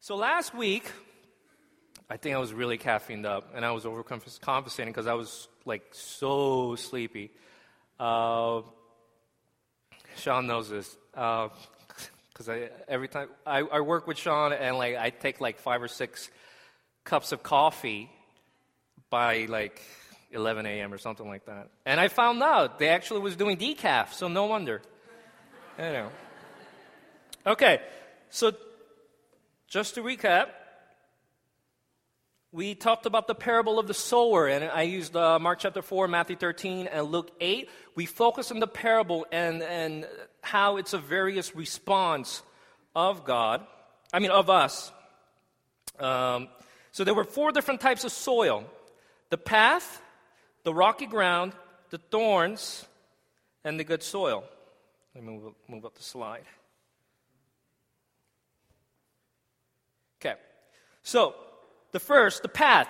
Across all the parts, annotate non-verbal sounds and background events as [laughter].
So last week, I think I was really caffeined up and I was overcompensating because I was like so sleepy. Uh, Sean knows this because uh, every time I, I work with Sean and like I take like five or six cups of coffee by like 11 a.m. or something like that. And I found out they actually was doing decaf, so no wonder. you know. Okay, so just to recap, we talked about the parable of the sower, and I used uh, Mark chapter 4, Matthew 13, and Luke 8. We focus on the parable and, and how it's a various response of God, I mean, of us. Um, so there were four different types of soil the path, the rocky ground, the thorns, and the good soil. Let me move, move up the slide. Okay. So, the first, the path.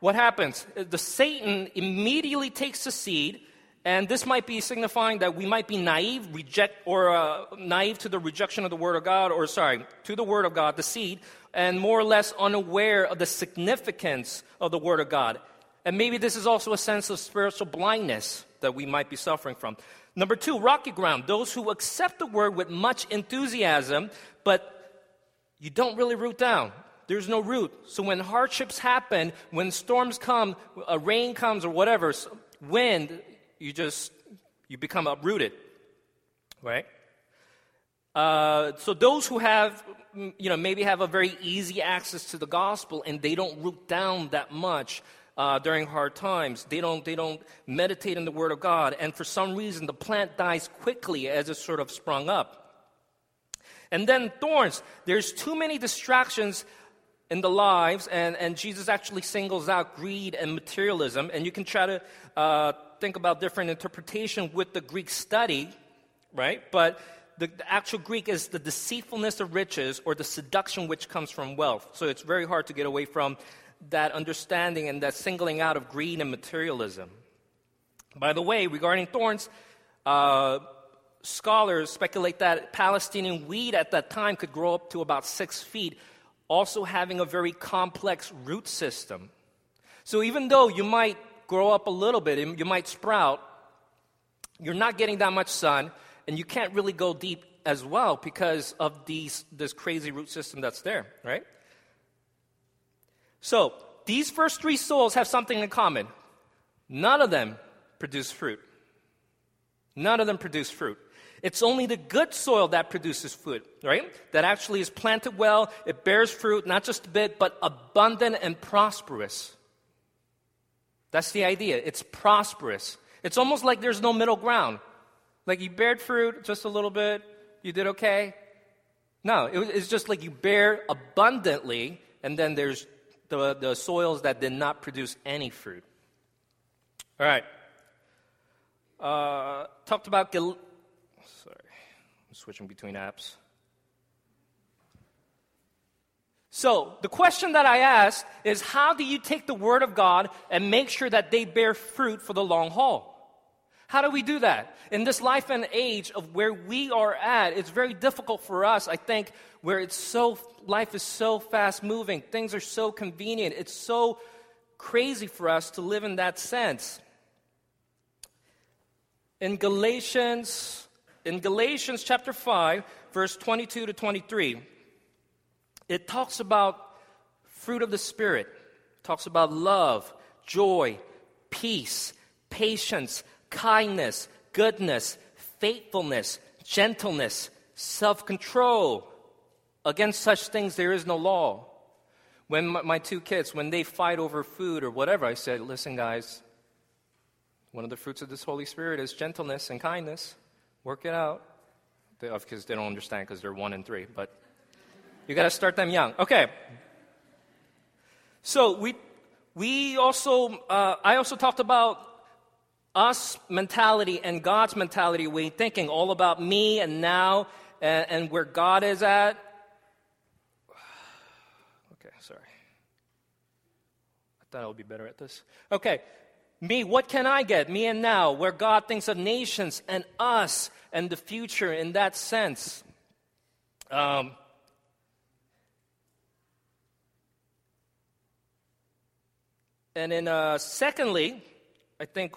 What happens? The Satan immediately takes the seed, and this might be signifying that we might be naive, reject, or uh, naive to the rejection of the Word of God, or sorry, to the Word of God, the seed, and more or less unaware of the significance of the Word of God. And maybe this is also a sense of spiritual blindness that we might be suffering from. Number two, rocky ground. Those who accept the word with much enthusiasm, but you don't really root down. There's no root. So when hardships happen, when storms come, a rain comes or whatever, wind, you just, you become uprooted. Right? Uh, so those who have, you know, maybe have a very easy access to the gospel and they don't root down that much, uh, during hard times. They don't, they don't meditate in the Word of God. And for some reason, the plant dies quickly as it sort of sprung up. And then thorns. There's too many distractions in the lives, and, and Jesus actually singles out greed and materialism. And you can try to uh, think about different interpretation with the Greek study, right? But the, the, actual Greek is the deceitfulness of riches or the seduction which comes from wealth. So it's very hard to get away from that understanding and that singling out of greed and materialism. By the way, regarding thorns, uh, scholars speculate that Palestinian wheat at that time could grow up to about six feet, also having a very complex root system. So even though you might grow up a little bit, you might sprout, you're not getting that much sun, and you can't really go deep as well because of these, this crazy root system that's there, right? So, these first three souls have something in common. None of them produce fruit. None of them produce fruit. It's only the good soil that produces food, right? That actually is planted well, it bears fruit, not just a bit, but abundant and prosperous. That's the idea. It's prosperous. It's almost like there's no middle ground. Like you bared fruit just a little bit, you did okay. No, it's just like you bear abundantly, and then there's the, the soils that did not produce any fruit. All right. Uh, talked about. Switching between apps. So, the question that I asked is how do you take the Word of God and make sure that they bear fruit for the long haul? How do we do that? In this life and age of where we are at, it's very difficult for us, I think, where it's so, life is so fast moving, things are so convenient, it's so crazy for us to live in that sense. In Galatians, in Galatians chapter 5, verse 22 to 23, it talks about fruit of the Spirit. It talks about love, joy, peace, patience, kindness, goodness, faithfulness, gentleness, self control. Against such things there is no law. When my, my, two kids, when they fight over food or whatever, I said, listen, guys, one of the fruits of this Holy Spirit is gentleness and kindness. Work it out. Because they, they don't understand because they're one and three, but you got to start them young. Okay. So we, we also, uh, I also talked about us mentality and God's mentality we thinking, all about me and now and, and where God is at. [sighs] Okay, sorry. I thought I would be better at this. Okay, me, what can I get? Me and now, where God thinks of nations and us and the future in that sense. Um, and then, uh, secondly, I think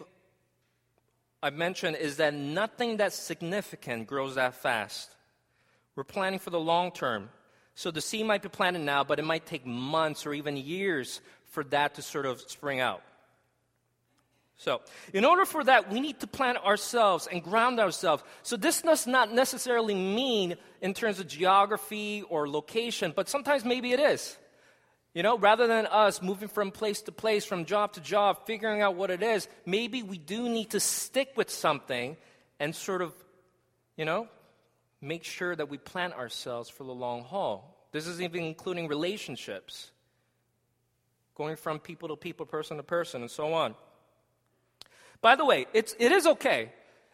I mentioned is that nothing that's significant grows that fast. We're planning for the long term. So the seed might be planted now, but it might take months or even years for that to sort of spring out. So, in order for that, we need to plant ourselves and ground ourselves. So, this does not necessarily mean in terms of geography or location, but sometimes maybe it is. You know, rather than us moving from place to place, from job to job, figuring out what it is, maybe we do need to stick with something and sort of, you know, make sure that we plant ourselves for the long haul. This is even including relationships, going from people to people, person to person, and so on. By the way, it's, it is okay.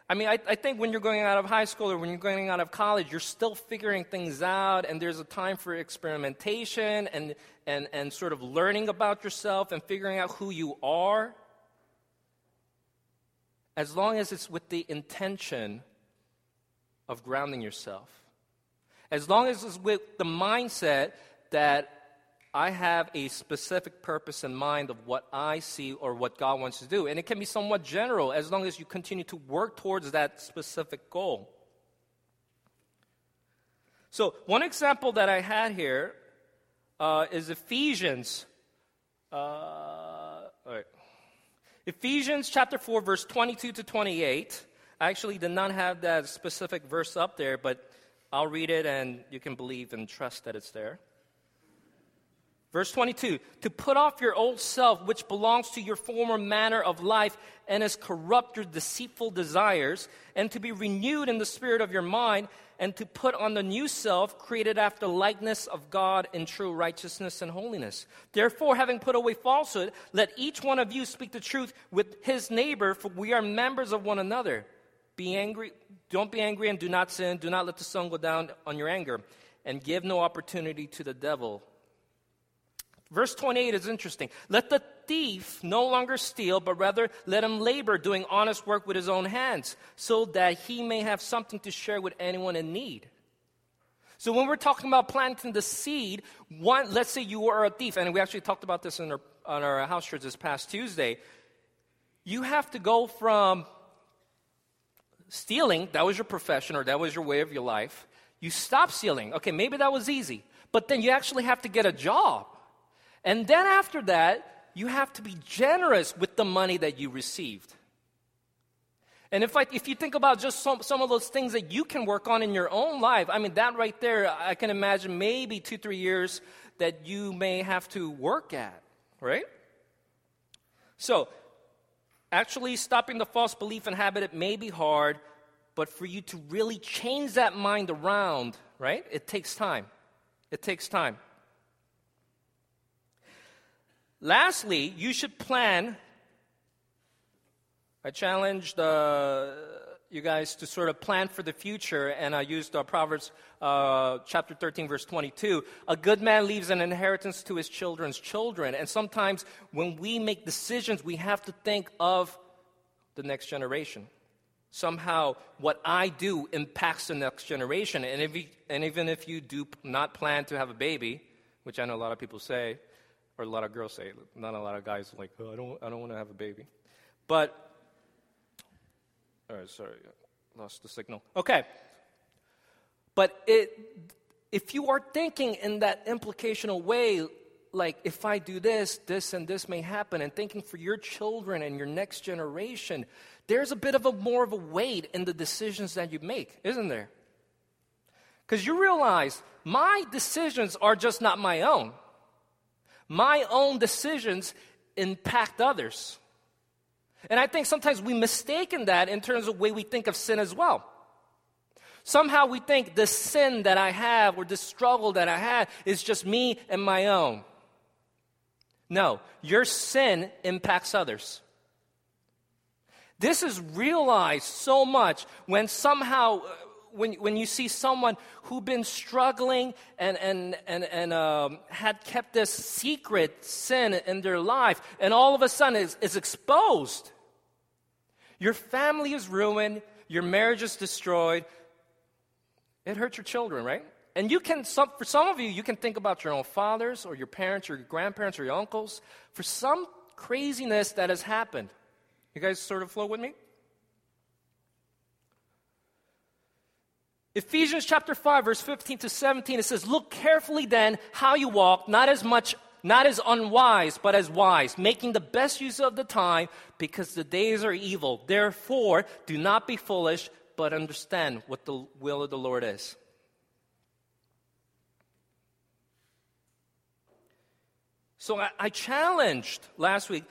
I mean, I, I think when you're going out of high school or when you're going out of college, you're still figuring things out, and there's a time for experimentation and, and, and sort of learning about yourself and figuring out who you are. As long as it's with the intention of grounding yourself. As long as it's with the mindset that I have a specific purpose in mind of what I see or what God wants to do. And it can be somewhat general as long as you continue to work towards that specific goal. So, one example that I had here uh, is Ephesians. Uh, Ephesians chapter 4, verse 22 to 28. I actually did not have that specific verse up there, but I'll read it and you can believe and trust that it's there. Verse 22 To put off your old self, which belongs to your former manner of life and is corrupt your deceitful desires, and to be renewed in the spirit of your mind, and to put on the new self, created after likeness of God in true righteousness and holiness. Therefore, having put away falsehood, let each one of you speak the truth with his neighbor, for we are members of one another. Be angry, don't be angry and do not sin. Do not let the sun go down on your anger, and give no opportunity to the devil. Verse 28 is interesting. Let the thief no longer steal, but rather let him labor doing honest work with his own hands, so that he may have something to share with anyone in need. So when we're talking about planting the seed, one, let's say you are a thief, and we actually talked about this in our, on our house church this past Tuesday. You have to go from stealing, that was your profession or that was your way of your life. You stop stealing. Okay, maybe that was easy. But then you actually have to get a job. And then after that, you have to be generous with the money that you received. And if, I, if you think about just some, some of those things that you can work on in your own life, I mean, that right there, I can imagine maybe two, three years that you may have to work at, right? So, actually stopping the false belief and habit, it may be hard, but for you to really change that mind around, right, it takes time. It takes time. Lastly, you should plan. I challenged uh, you guys to sort of plan for the future, and I used uh, Proverbs uh, chapter 13, verse 22. A good man leaves an inheritance to his children's children. And sometimes when we make decisions, we have to think of the next generation. Somehow, what I do impacts the next generation. And, if you, and even if you do not plan to have a baby, which I know a lot of people say, or a lot of girls say. Not a lot of guys like, oh, I don't, I don't want to have a baby. But, all right, sorry, lost the signal. Okay. But it, if you are thinking in that implicational way, like if I do this, this and this may happen, and thinking for your children and your next generation, there's a bit of a more of a weight in the decisions that you make, isn't there? Because you realize my decisions are just not my own my own decisions impact others. And I think sometimes we mistake in that in terms of the way we think of sin as well. Somehow we think the sin that I have or the struggle that I have is just me and my own. No, your sin impacts others. This is realized so much when somehow when, when you see someone who'd been struggling and, and, and, and um, had kept this secret sin in their life, and all of a sudden is, is exposed. Your family is ruined, your marriage is destroyed. It hurts your children, right? And you can, some, for some of you, you can think about your own fathers or your parents or your grandparents or your uncles. For some craziness that has happened. You guys sort of flow with me? Ephesians chapter 5, verse 15 to 17, it says, Look carefully then how you walk, not as much, not as unwise, but as wise, making the best use of the time, because the days are evil. Therefore, do not be foolish, but understand what the will of the Lord is. So I, I challenged last week,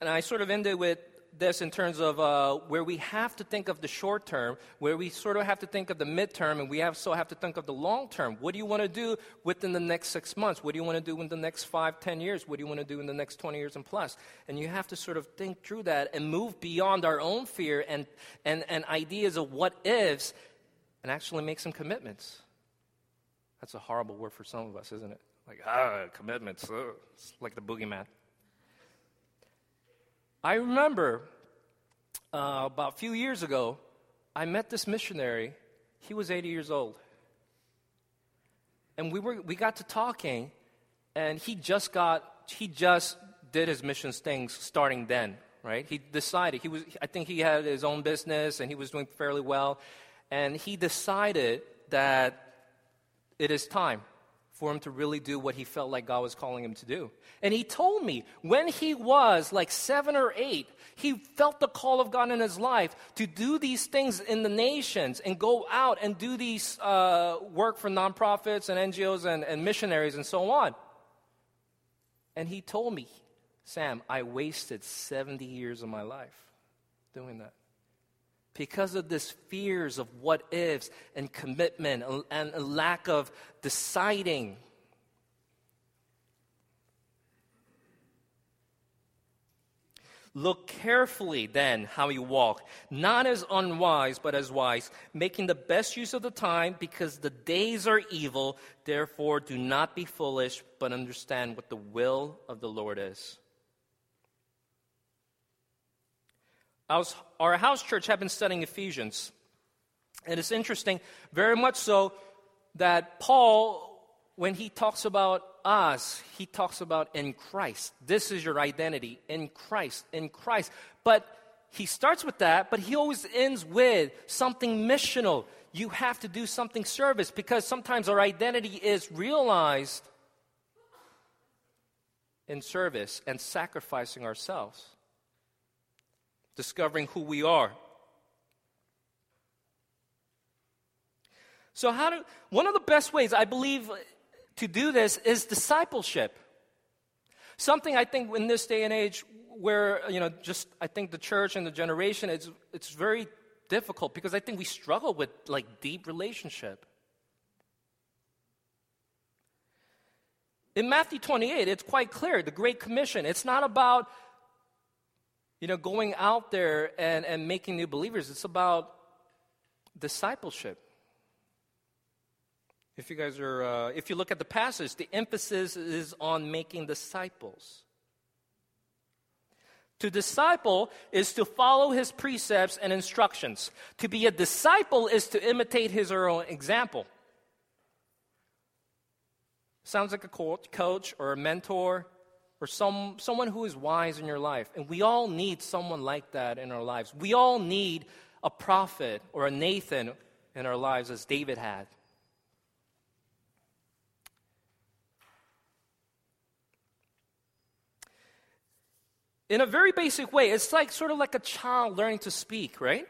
and I sort of ended with this in terms of uh, where we have to think of the short term, where we sort of have to think of the midterm, and we also have to think of the long term. What do you want to do within the next six months? What do you want to do in the next five, ten years? What do you want to do in the next 20 years and plus? And you have to sort of think through that and move beyond our own fear and, and, and ideas of what ifs and actually make some commitments. That's a horrible word for some of us, isn't it? Like, ah, commitments. Ugh. It's like the boogeyman. I remember uh, about a few years ago, I met this missionary. He was 80 years old. And we, were, we got to talking, and he just got, he just did his missions things starting then, right? He decided, he was, I think he had his own business and he was doing fairly well. And he decided that it is time for him to really do what he felt like God was calling him to do. And he told me when he was like seven or eight, he felt the call of God in his life to do these things in the nations and go out and do these uh, work for nonprofits and NGOs and, and missionaries and so on. And he told me, Sam, I wasted 70 years of my life doing that because of this fears of what ifs and commitment and a lack of deciding. Look carefully then how you walk, not as unwise, but as wise, making the best use of the time because the days are evil. Therefore, do not be foolish, but understand what the will of the Lord is. Was, our house church have been studying Ephesians. And it's interesting, very much so, that Paul, when he talks about us, he talks about in Christ. This is your identity in Christ, in Christ. But he starts with that, but he always ends with something missional. You have to do something service because sometimes our identity is realized in service and sacrificing ourselves discovering who we are. So, how do one of the best ways I believe to do this is discipleship. Something I think in this day and age where, you know, just I think the church and the generation, it's, it's very difficult because I think we struggle with like deep relationship. In Matthew 28, it's quite clear the Great Commission. It's not about you know, going out there and, and making new believers, it's about discipleship. If you guys are, uh, if you look at the passage, the emphasis is on making disciples. To disciple is to follow his precepts and instructions. To be a disciple is to imitate his or her own example. Sounds like a coach or a mentor or some, someone who is wise in your life. And we all need someone like that in our lives. We all need a prophet or a Nathan in our lives, as David had. In a very basic way, it's like sort of like a child learning to speak, right?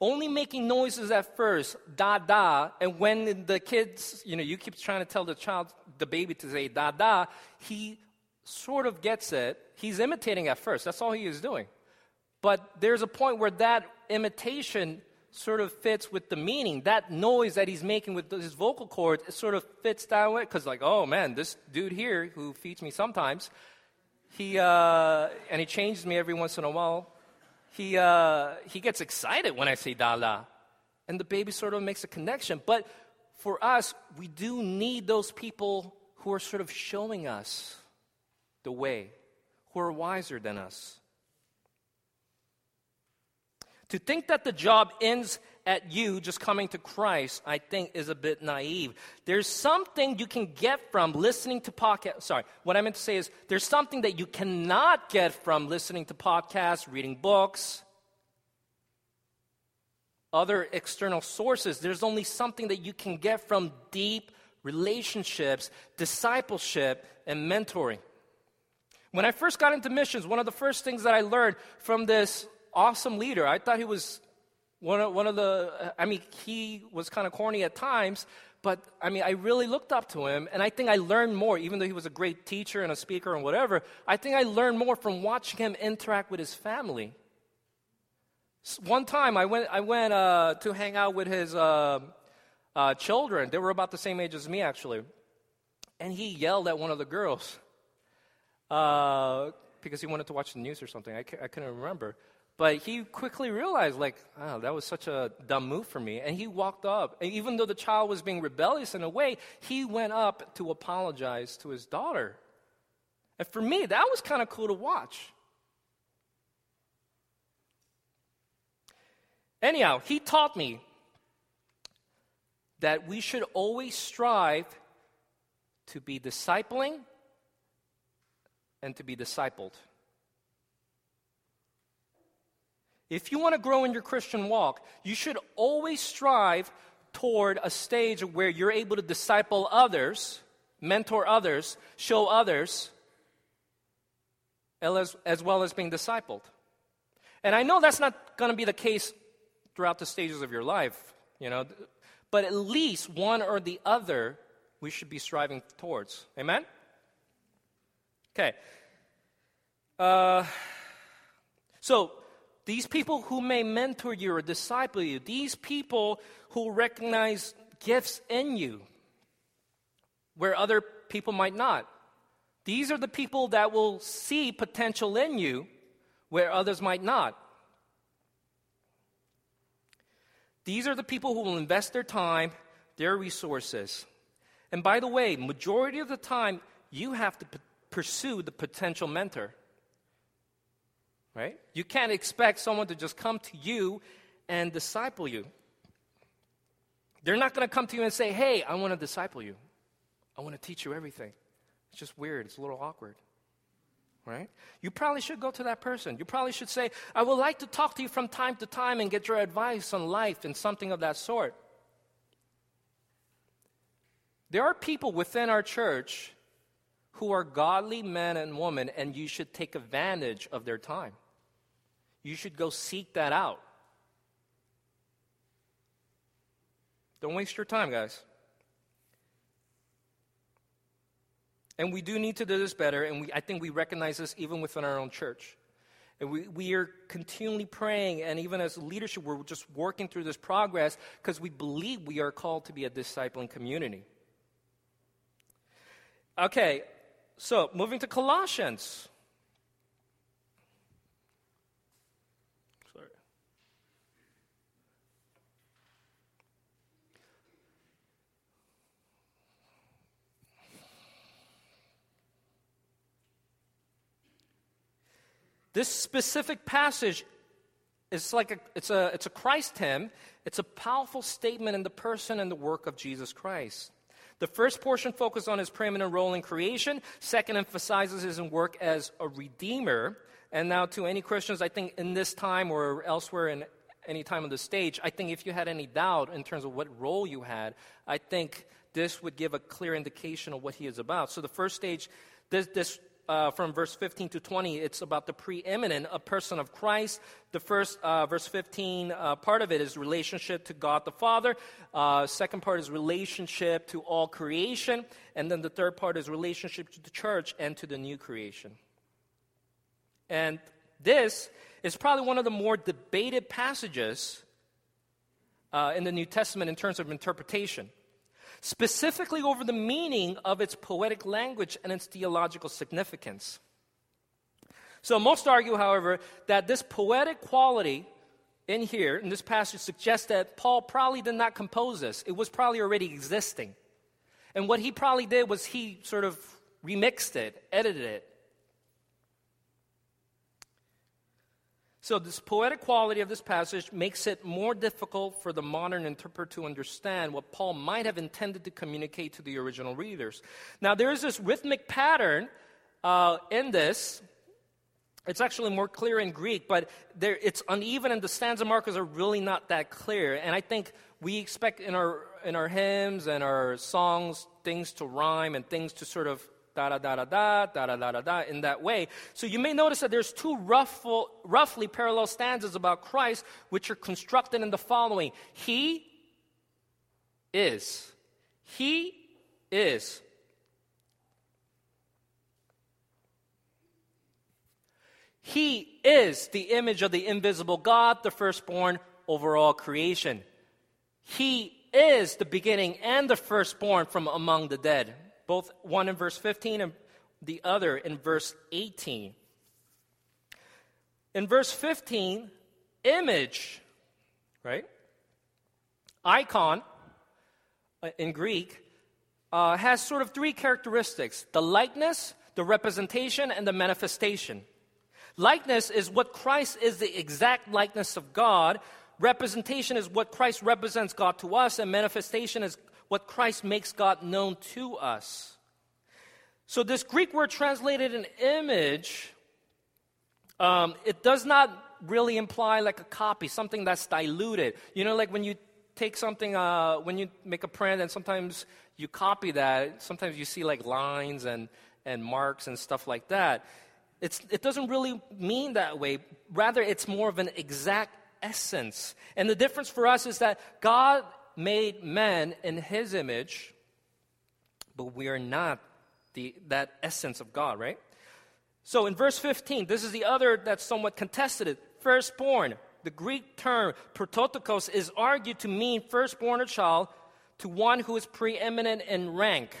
Only making noises at first, da da, and when the kids, you know, you keep trying to tell the child, the baby to say da da, he sort of gets it. He's imitating at first, that's all he is doing. But there's a point where that imitation sort of fits with the meaning. That noise that he's making with his vocal cords it sort of fits that way. Because, like, oh man, this dude here who feeds me sometimes, he, uh, and he changes me every once in a while, he, uh, he gets excited when I say Dala. And the baby sort of makes a connection. But for us, we do need those people who are sort of showing us the way, who are wiser than us. To think that the job ends at you just coming to Christ, I think, is a bit naive. There's something you can get from listening to podcasts. Sorry, what I meant to say is there's something that you cannot get from listening to podcasts, reading books, other external sources. There's only something that you can get from deep relationships, discipleship, and mentoring. When I first got into missions, one of the first things that I learned from this awesome leader, I thought he was one of, one of the, I mean, he was kind of corny at times, but I mean, I really looked up to him, and I think I learned more, even though he was a great teacher and a speaker and whatever, I think I learned more from watching him interact with his family. One time I went, I went uh, to hang out with his uh, uh, children. They were about the same age as me, actually. And he yelled at one of the girls uh, because he wanted to watch the news or something. I, I couldn't remember. But he quickly realized, like, oh, that was such a dumb move for me. And he walked up. And even though the child was being rebellious in a way, he went up to apologize to his daughter. And for me, that was kind of cool to watch. Anyhow, he taught me that we should always strive to be discipling and to be discipled. If you want to grow in your Christian walk, you should always strive toward a stage where you're able to disciple others, mentor others, show others, as, as well as being discipled. And I know that's not going to be the case throughout the stages of your life, you know, but at least one or the other we should be striving towards. Amen? Okay. Uh, so, these people who may mentor you or disciple you, these people who recognize gifts in you where other people might not, these are the people that will see potential in you where others might not. These are the people who will invest their time, their resources. And by the way, majority of the time, you have to pursue the potential mentor. Right? You can't expect someone to just come to you and disciple you. They're not going to come to you and say, Hey, I want to disciple you. I want to teach you everything. It's just weird. It's a little awkward. Right? You probably should go to that person. You probably should say, I would like to talk to you from time to time and get your advice on life and something of that sort. There are people within our church who are godly men and women, and you should take advantage of their time. You should go seek that out. Don't waste your time, guys. And we do need to do this better, and we, I think we recognize this even within our own church. And we, we are continually praying, and even as leadership, we're just working through this progress because we believe we are called to be a discipling community. Okay, so moving to Colossians. Sorry. This specific passage is like a, it's a, it's a Christ hymn. It's a powerful statement in the person and the work of Jesus Christ. The first portion focuses on his preeminent role in creation. Second emphasizes his work as a redeemer. And now, to any Christians, I think in this time or elsewhere in any time on the stage, I think if you had any doubt in terms of what role you had, I think this would give a clear indication of what he is about. So the first stage, this, this uh, from verse 15 to 20, it's about the preeminent, a person of Christ. The first, uh, verse 15, uh, part of it is relationship to God the Father. Uh, second part is relationship to all creation. And then the third part is relationship to the church and to the new creation. And this is probably one of the more debated passages uh, in the New Testament in terms of interpretation specifically over the meaning of its poetic language and its theological significance. So, most argue, however, that this poetic quality in here, in this passage, suggests that Paul probably did not compose this. It was probably already existing. And what he probably did was he sort of remixed it, edited it. So, this poetic quality of this passage makes it more difficult for the modern interpreter to understand what Paul might have intended to communicate to the original readers. Now, there is this rhythmic pattern uh, in this. It's actually more clear in Greek, but there, it's uneven, and the stanza markers are really not that clear. And I think we expect in our, in our hymns and our songs things to rhyme and things to sort of da da da da da da da da da da in that way. So you may notice that there's two roughful, roughly parallel stanzas about Christ, which are constructed in the following: He is, He is. He is the image of the invisible God, the firstborn over all creation. He is the beginning and the firstborn from among the dead both one in verse 15 and the other in verse 18. In verse 15, image, right? Icon uh, in Greek uh, has sort of three characteristics the likeness, the representation, and the manifestation. Likeness is what Christ is the exact likeness of God. Representation is what Christ represents God to us, and manifestation is what Christ makes God known to us. So, this Greek word translated an image, um, it does not really imply like a copy, something that's diluted. You know, like when you take something, uh, when you make a print and sometimes you copy that, sometimes you see like lines and, and marks and stuff like that. It's, it doesn't really mean that way. Rather, it's more of an exact essence. And the difference for us is that God made man in his image, but we are not the, that essence of God, right? So in verse 15, this is the other that's somewhat contested. It firstborn. The Greek term prototokos is argued to mean firstborn or child to one who is preeminent in rank.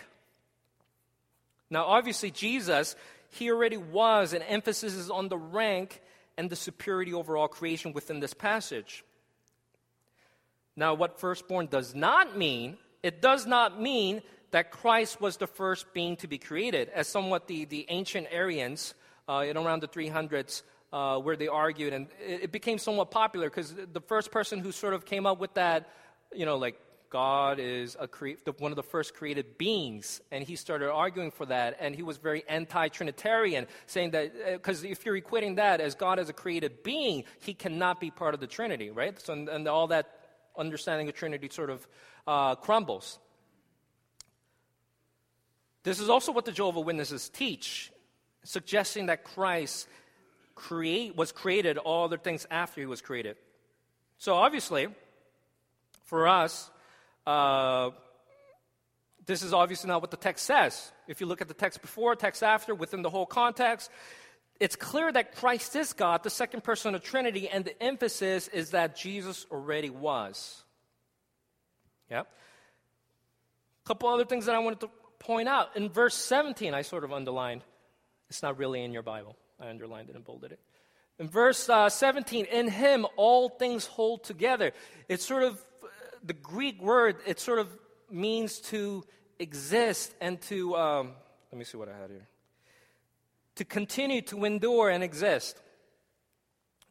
Now, obviously, Jesus, he already was, and emphasis is on the rank and the superiority over all creation within this passage. Now, what firstborn does not mean, it does not mean that Christ was the first being to be created, as somewhat the, the ancient Arians uh, in around the 300s, uh, where they argued, and it, it became somewhat popular because the first person who sort of came up with that, you know, like God is the, one of the first created beings, and he started arguing for that, and he was very anti-Trinitarian, saying that because uh, if you're equating that as God as a created being, he cannot be part of the Trinity, right? So, and, and all that understanding of Trinity sort of uh, crumbles. This is also what the Jehovah Witnesses teach, suggesting that Christ create, was created all other things after he was created. So obviously, for us, uh, this is obviously not what the text says. If you look at the text before, text after, within the whole context, it's clear that Christ is God, the second person of Trinity, and the emphasis is that Jesus already was. Yeah. A couple other things that I wanted to point out. In verse 17, I sort of underlined. It's not really in your Bible. I underlined it and bolded it. In verse uh, 17, in him all things hold together. It's sort of the Greek word, it sort of means to exist and to, um, let me see what I had here. To continue to endure and exist.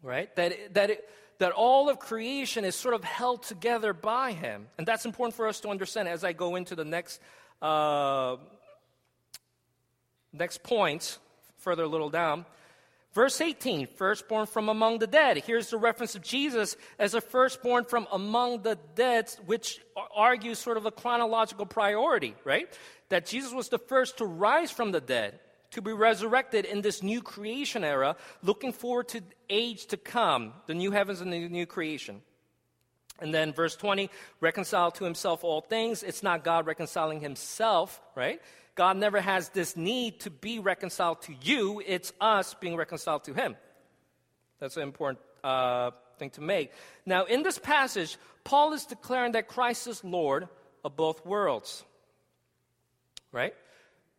Right? That, that, it, that all of creation is sort of held together by him. And that's important for us to understand as I go into the next uh, next point, further a little down. Verse 18, firstborn from among the dead. Here's the reference of Jesus as a firstborn from among the dead, which argues sort of a chronological priority, right? That Jesus was the first to rise from the dead, to be resurrected in this new creation era, looking forward to age to come, the new heavens and the new creation. And then verse 20, reconcile to himself all things. It's not God reconciling himself, right? God never has this need to be reconciled to you. It's us being reconciled to him. That's an important uh, thing to make. Now, in this passage, Paul is declaring that Christ is Lord of both worlds, right?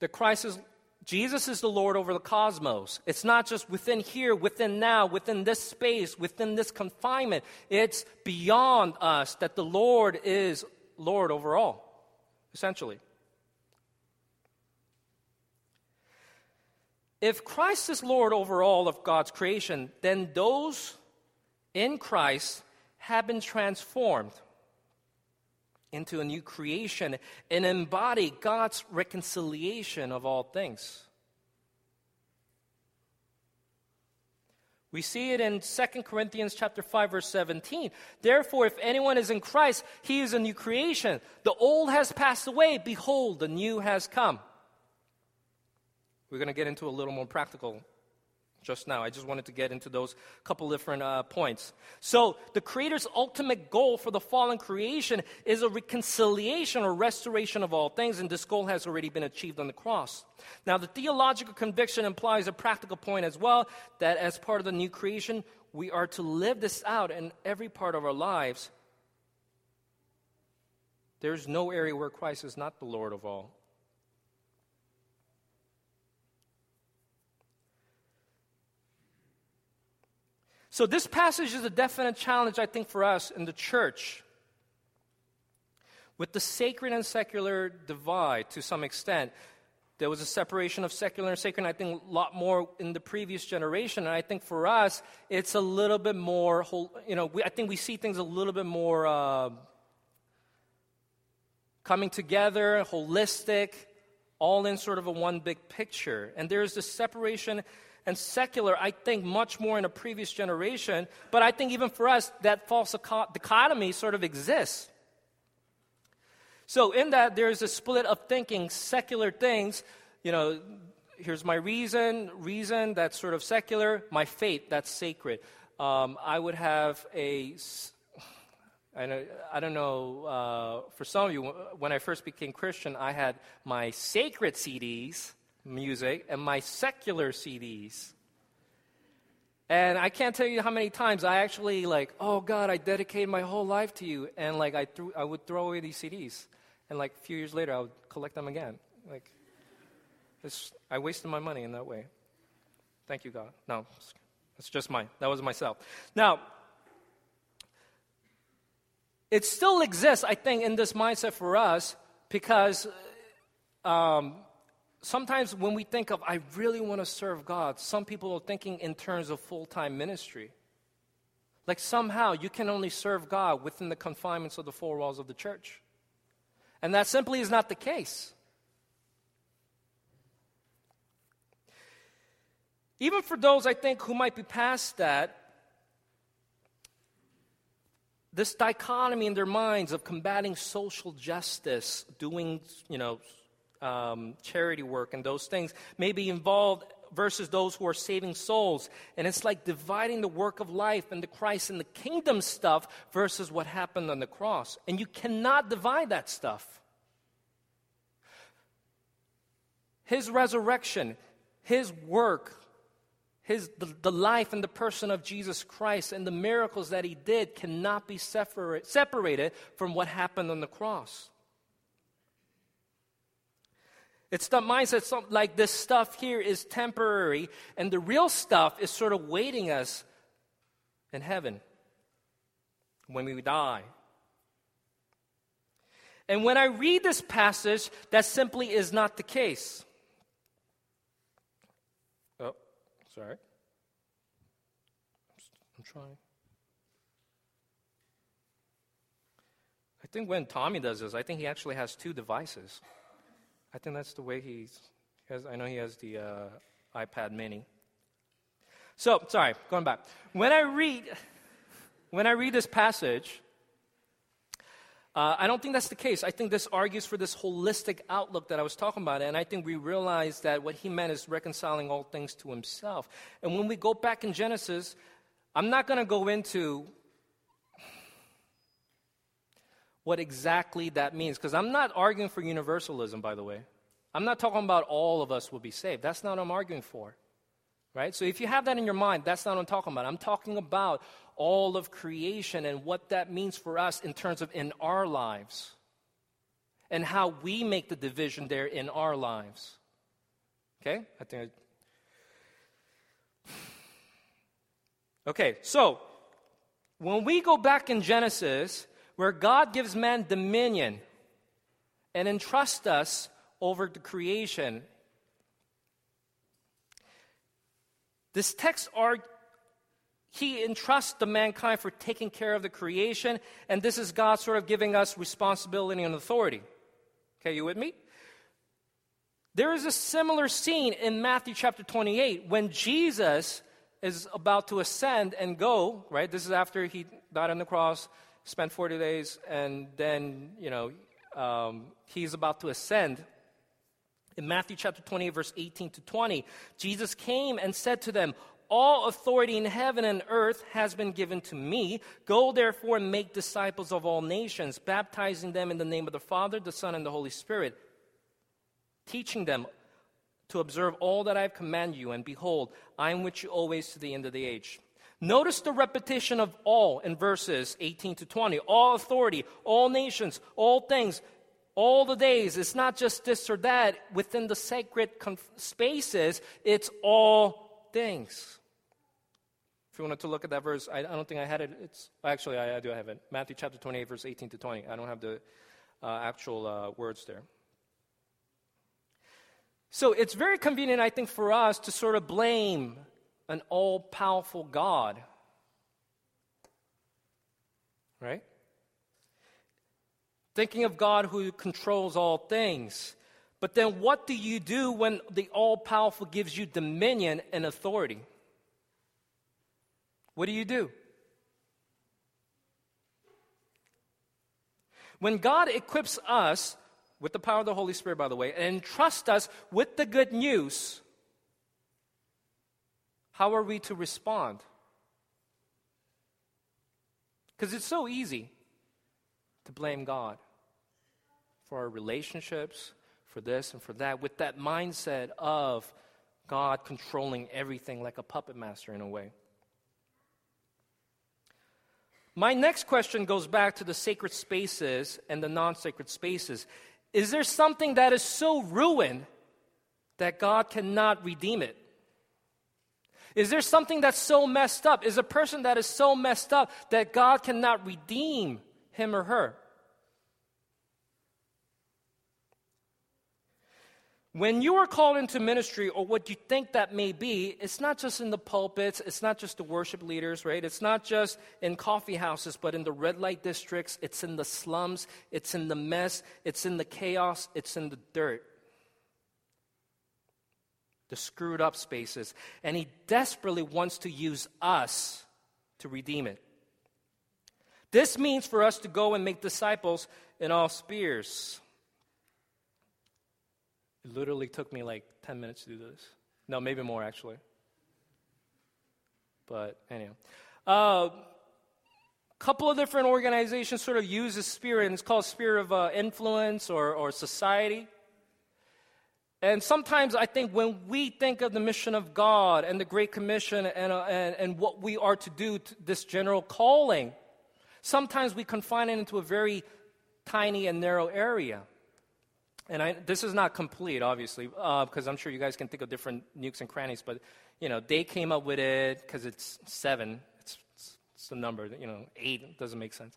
That Christ is Jesus is the Lord over the cosmos. It's not just within here, within now, within this space, within this confinement. It's beyond us that the Lord is Lord over all, essentially. If Christ is Lord over all of God's creation, then those in Christ have been transformed into a new creation and embody God's reconciliation of all things. We see it in 2 Corinthians chapter 5 verse 17. Therefore if anyone is in Christ, he is a new creation. The old has passed away, behold the new has come. We're going to get into a little more practical just now. I just wanted to get into those couple different uh, points. So, the Creator's ultimate goal for the fallen creation is a reconciliation or restoration of all things, and this goal has already been achieved on the cross. Now, the theological conviction implies a practical point as well that as part of the new creation, we are to live this out in every part of our lives. There's no area where Christ is not the Lord of all. So, this passage is a definite challenge, I think, for us in the church. With the sacred and secular divide to some extent, there was a separation of secular and sacred, and I think a lot more in the previous generation. And I think for us, it's a little bit more, you know, we, I think we see things a little bit more uh, coming together, holistic, all in sort of a one big picture. And there's this separation and secular, I think, much more in a previous generation. But I think even for us, that false dichotomy sort of exists. So, in that, there's a split of thinking secular things, you know, here's my reason, reason that's sort of secular, my faith that's sacred. Um, I would have a, I don't, I don't know, uh, for some of you, when I first became Christian, I had my sacred CDs, music and my secular CDs. And I can't tell you how many times I actually like, oh God, I dedicated my whole life to you, and like I threw, I would throw away these CDs, and like a few years later, I would collect them again. Like, I wasted my money in that way. Thank you, God. No, it's just mine. That was myself. Now, it still exists, I think, in this mindset for us because um, sometimes when we think of, I really want to serve God, some people are thinking in terms of full time ministry. Like somehow you can only serve God within the confinements of the four walls of the church. And that simply is not the case. Even for those, I think, who might be past that, this dichotomy in their minds of combating social justice, doing, you know, um, charity work and those things may be involved versus those who are saving souls. And it's like dividing the work of life and the Christ and the kingdom stuff versus what happened on the cross. And you cannot divide that stuff. His resurrection, His work, his, the, the life and the person of Jesus Christ and the miracles that He did cannot be separate, separated from what happened on the cross. It's the mindset like this stuff here is temporary, and the real stuff is sort of waiting us in heaven when we die. And when I read this passage, that simply is not the case. Oh, sorry. I'm trying. I think when Tommy does this, I think he actually has two devices. I think that's the way he's. He has, I know he has the uh, iPad Mini. So, sorry, going back. When I read, when I read this passage, uh, I don't think that's the case. I think this argues for this holistic outlook that I was talking about, and I think we realize that what he meant is reconciling all things to himself. And when we go back in Genesis, I'm not going to go into what exactly that means. Because I'm not arguing for universalism, by the way. I'm not talking about all of us will be saved. That's not what I'm arguing for. Right? So if you have that in your mind, that's not what I'm talking about. I'm talking about all of creation and what that means for us in terms of in our lives and how we make the division there in our lives. Okay? I think I... [sighs] Okay, so when we go back in Genesis, where God gives man dominion and entrusts us over the creation. This text are he entrusts the mankind for taking care of the creation, and this is God sort of giving us responsibility and authority. Okay, you with me? There is a similar scene in Matthew chapter 28 when Jesus is about to ascend and go, right? This is after he died on the cross, spent 40 days, and then, you know, um, he's about to ascend. In Matthew chapter 28, verse 18 to 20, Jesus came and said to them, all authority in heaven and earth has been given to me. Go therefore and make disciples of all nations, baptizing them in the name of the Father, the Son, and the Holy Spirit, teaching them to observe all that I have commanded you. And behold, I am with you always to the end of the age. Notice the repetition of all in verses 18 to 20. All authority, all nations, all things, all the days. It's not just this or that within the sacred spaces, it's all things If you wanted to look at that verse, I, don't think I had it. It's actually I, I, do have it. Matthew chapter 28, verse 18 to 20. I don't have the uh, actual uh, words there. So it's very convenient, I think, for us to sort of blame an all powerful God. Right? Thinking of God who controls all things. But then what do you do when the all powerful gives you dominion and authority? What do you do? When God equips us with the power of the Holy Spirit, by the way, and entrusts us with the good news, how are we to respond? Because it's so easy to blame God for our relationships, for this and for that, with that mindset of God controlling everything like a puppet master in a way. My next question goes back to the sacred spaces and the non sacred spaces. Is there something that is so ruined that God cannot redeem it? Is there something that's so messed up? Is a person that is so messed up that God cannot redeem him or her? When you are called into ministry, or what you think that may be, it's not just in the pulpits, it's not just the worship leaders, right? It's not just in coffee houses, but in the red light districts, it's in the slums, it's in the mess, it's in the chaos, it's in the dirt. The screwed up spaces. And He desperately wants to use us to redeem it. This means for us to go and make disciples in all spheres. It literally took me like 10 minutes to do this. No, maybe more actually. But anyhow. A uh, couple of different organizations sort of use this spirit, and it's called sphere of uh, influence or, or society. And sometimes I think when we think of the mission of God and the Great Commission and, uh, and, and what we are to do, to this general calling, sometimes we confine it into a very tiny and narrow area. And I, this is not complete, obviously, because uh, I'm sure you guys can think of different nukes and crannies. But you know, they came up with it because it's seven. It's, it's, it's the number. You know, eight doesn't make sense.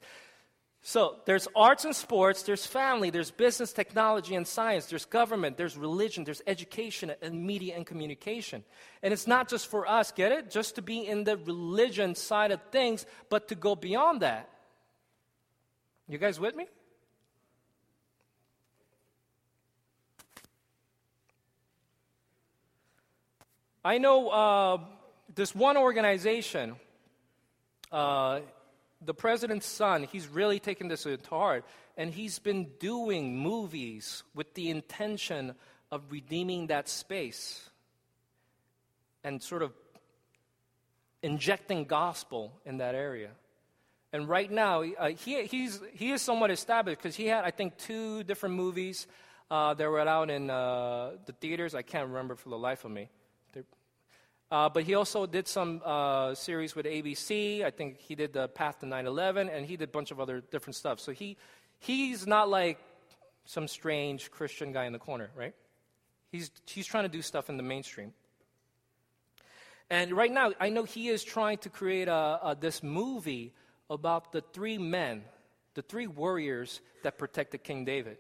So there's arts and sports, there's family, there's business, technology, and science, there's government, there's religion, there's education, and media and communication. And it's not just for us, get it? Just to be in the religion side of things, but to go beyond that. You guys with me? I know uh, this one organization, uh, the president's son, he's really taken this to heart, and he's been doing movies with the intention of redeeming that space and sort of injecting gospel in that area. And right now, uh, he, he's, he is somewhat established because he had, I think, two different movies uh, that were out in uh, the theaters. I can't remember for the life of me. Uh, but he also did some uh, series with ABC. I think he did the Path to 9/11, and he did a bunch of other different stuff. So he he's not like some strange Christian guy in the corner, right? He's he's trying to do stuff in the mainstream. And right now, I know he is trying to create a, a, this movie about the three men, the three warriors that protected King David.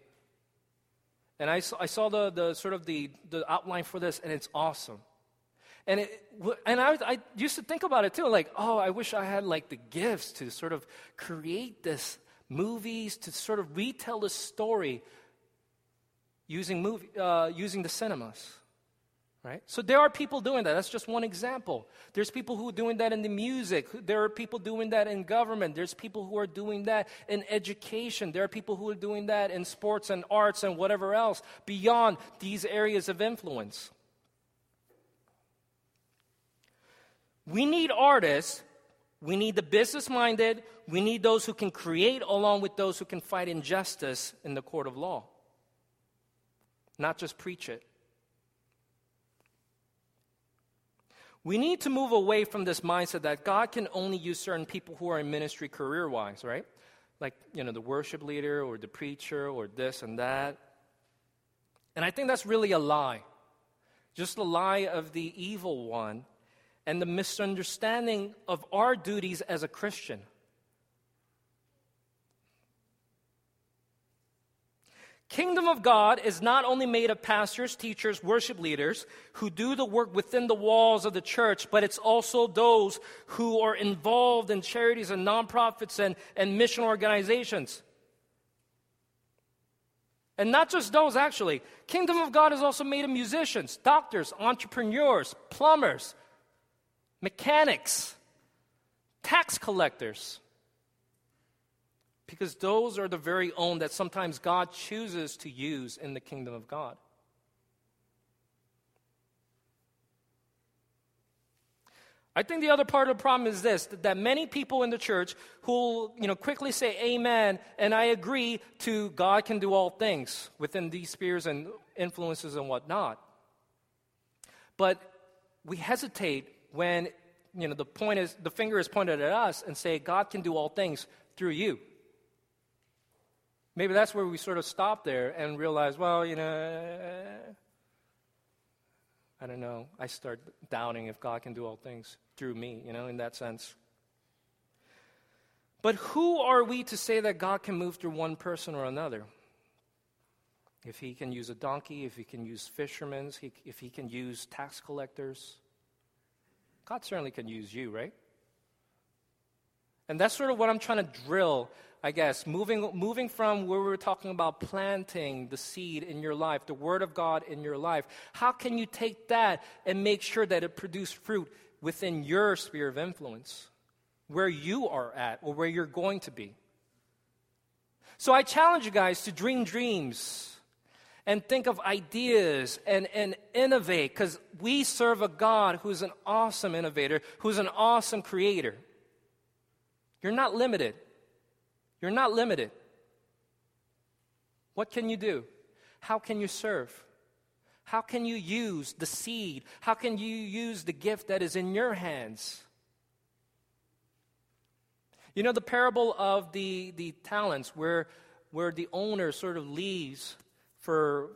And I, I saw the, the sort of the, the outline for this, and it's awesome. And, it, and I, I used to think about it too, like, oh, I wish I had like the gifts to sort of create this movies, to sort of retell the story using, movie, uh, using the cinemas. Right? So there are people doing that. That's just one example. There's people who are doing that in the music. There are people doing that in government. There's people who are doing that in education. There are people who are doing that in sports and arts and whatever else beyond these areas of influence. We need artists. We need the business minded. We need those who can create along with those who can fight injustice in the court of law, not just preach it. We need to move away from this mindset that God can only use certain people who are in ministry career wise, right? Like, you know, the worship leader or the preacher or this and that. And I think that's really a lie. Just a lie of the evil one and the misunderstanding of our duties as a Christian. Kingdom of God is not only made of pastors, teachers, worship leaders who do the work within the walls of the church, but it's also those who are involved in charities and nonprofits and, and mission organizations. And not just those, actually. Kingdom of God is also made of musicians, doctors, entrepreneurs, plumbers, mechanics, tax collectors because those are the very own that sometimes God chooses to use in the kingdom of God. I think the other part of the problem is this that many people in the church who you know quickly say amen and I agree to God can do all things within these spheres and influences and whatnot. But we hesitate when you know the point is the finger is pointed at us and say God can do all things through you. Maybe that's where we sort of stop there and realize, well, you know, I don't know. I start doubting if God can do all things through me, you know, in that sense. But who are we to say that God can move through one person or another? If he can use a donkey, if he can use fishermen, if he can use tax collectors, God certainly can use you, right? And that's sort of what I'm trying to drill I guess, moving, moving from where we were talking about planting the seed in your life, the Word of God in your life, how can you take that and make sure that it produces fruit within your sphere of influence, where you are at or where you're going to be? So I challenge you guys to dream dreams and think of ideas and, and innovate because we serve a God who's an awesome innovator, who's an awesome creator. You're not limited. You're not limited. What can you do? How can you serve? How can you use the seed? How can you use the gift that is in your hands? You know the parable of the, the talents where, where the owner sort of leaves for,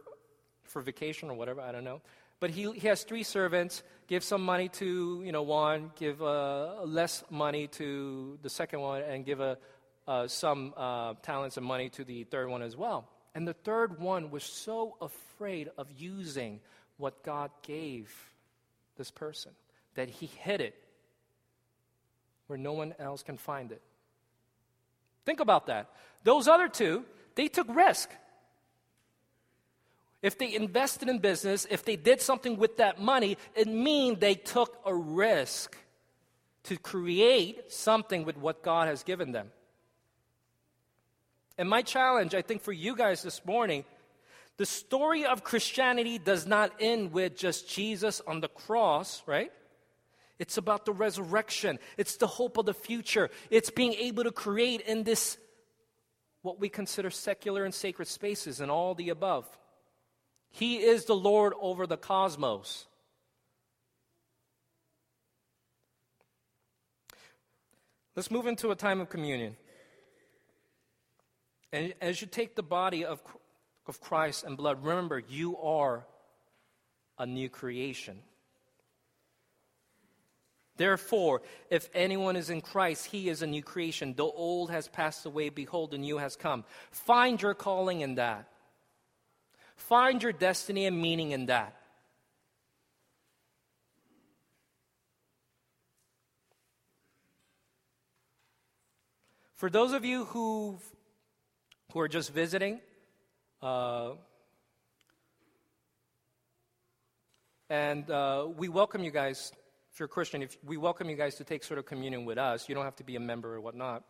for vacation or whatever, I don't know. But he, he has three servants, give some money to you know, one, give uh, less money to the second one, and give a, uh, some uh, talents and money to the third one as well. And the third one was so afraid of using what God gave this person that he hid it where no one else can find it. Think about that. Those other two, they took risk. If they invested in business, if they did something with that money, it means they took a risk to create something with what God has given them. And my challenge, I think, for you guys this morning the story of Christianity does not end with just Jesus on the cross, right? It's about the resurrection. It's the hope of the future. It's being able to create in this, what we consider secular and sacred spaces, and all the above. He is the Lord over the cosmos. Let's move into a time of communion. And as you take the body of, of Christ and blood, remember, you are a new creation. Therefore, if anyone is in Christ, he is a new creation. The old has passed away, behold, the new has come. Find your calling in that. Find your destiny and meaning in that. For those of you who who are just visiting, uh, and uh, we welcome you guys. If you're a Christian, if we welcome you guys to take sort of communion with us, you don't have to be a member or whatnot.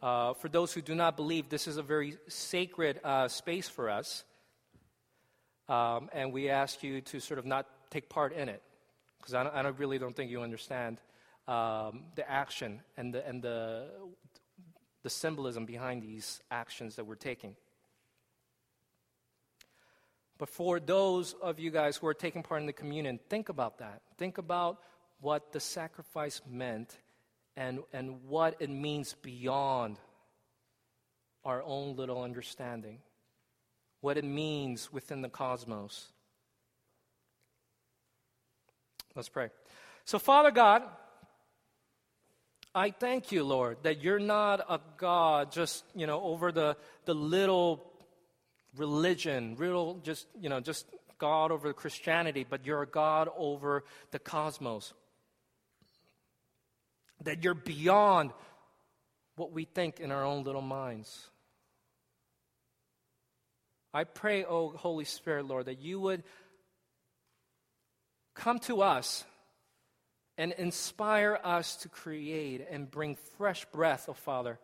Uh, for those who do not believe, this is a very sacred uh, space for us. Um, and we ask you to sort of not take part in it because I, I really don't think you understand um, the action and, the, and the, the symbolism behind these actions that we're taking. But for those of you guys who are taking part in the communion, think about that. Think about what the sacrifice meant and, and what it means beyond our own little understanding, what it means within the cosmos. Let's pray. So, Father God, I thank you, Lord, that you're not a God just, you know, over the, the little religion, little just, you know, just God over Christianity, but you're a God over the cosmos. That you're beyond what we think in our own little minds. I pray, oh Holy Spirit, Lord, that you would come to us and inspire us to create and bring fresh breath, oh Father,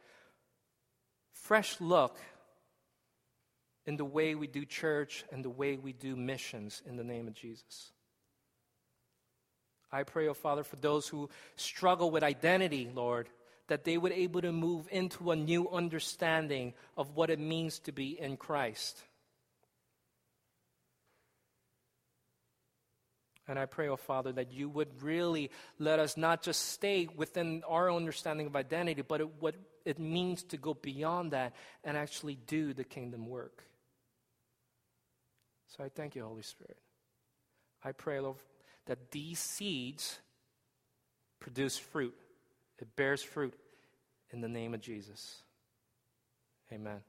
fresh look in the way we do church and the way we do missions in the name of Jesus. I pray, oh Father, for those who struggle with identity, Lord, that they would be able to move into a new understanding of what it means to be in Christ. And I pray, oh Father, that you would really let us not just stay within our understanding of identity, but it, what it means to go beyond that and actually do the kingdom work. So I thank you, Holy Spirit. I pray, Lord, that these seeds produce fruit. It bears fruit in the name of Jesus. Amen.